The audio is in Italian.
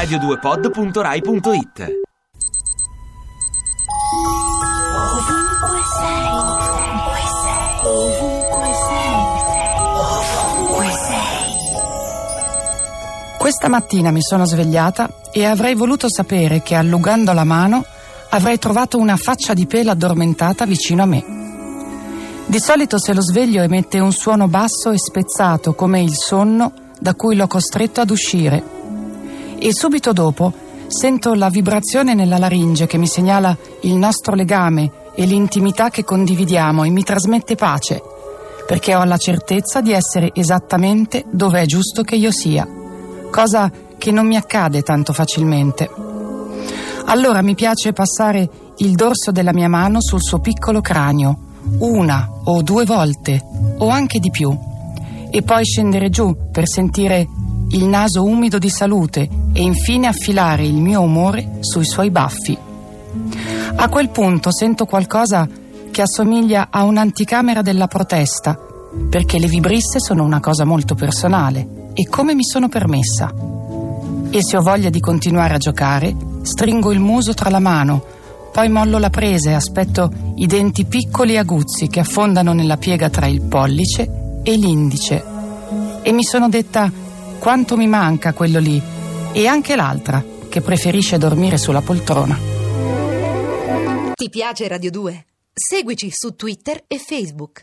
radio2pod.rai.it Ovunque sei, ovunque sei, ovunque sei, ovunque sei. Questa mattina mi sono svegliata e avrei voluto sapere che allungando la mano avrei trovato una faccia di pelo addormentata vicino a me. Di solito se lo sveglio emette un suono basso e spezzato come il sonno da cui l'ho costretto ad uscire. E subito dopo sento la vibrazione nella laringe che mi segnala il nostro legame e l'intimità che condividiamo e mi trasmette pace, perché ho la certezza di essere esattamente dove è giusto che io sia, cosa che non mi accade tanto facilmente. Allora mi piace passare il dorso della mia mano sul suo piccolo cranio, una o due volte, o anche di più, e poi scendere giù per sentire il naso umido di salute e infine affilare il mio umore sui suoi baffi. A quel punto sento qualcosa che assomiglia a un'anticamera della protesta, perché le vibrisse sono una cosa molto personale e come mi sono permessa. E se ho voglia di continuare a giocare, stringo il muso tra la mano, poi mollo la presa e aspetto i denti piccoli e aguzzi che affondano nella piega tra il pollice e l'indice. E mi sono detta quanto mi manca quello lì e anche l'altra che preferisce dormire sulla poltrona. Ti piace Radio 2? Seguici su Twitter e Facebook.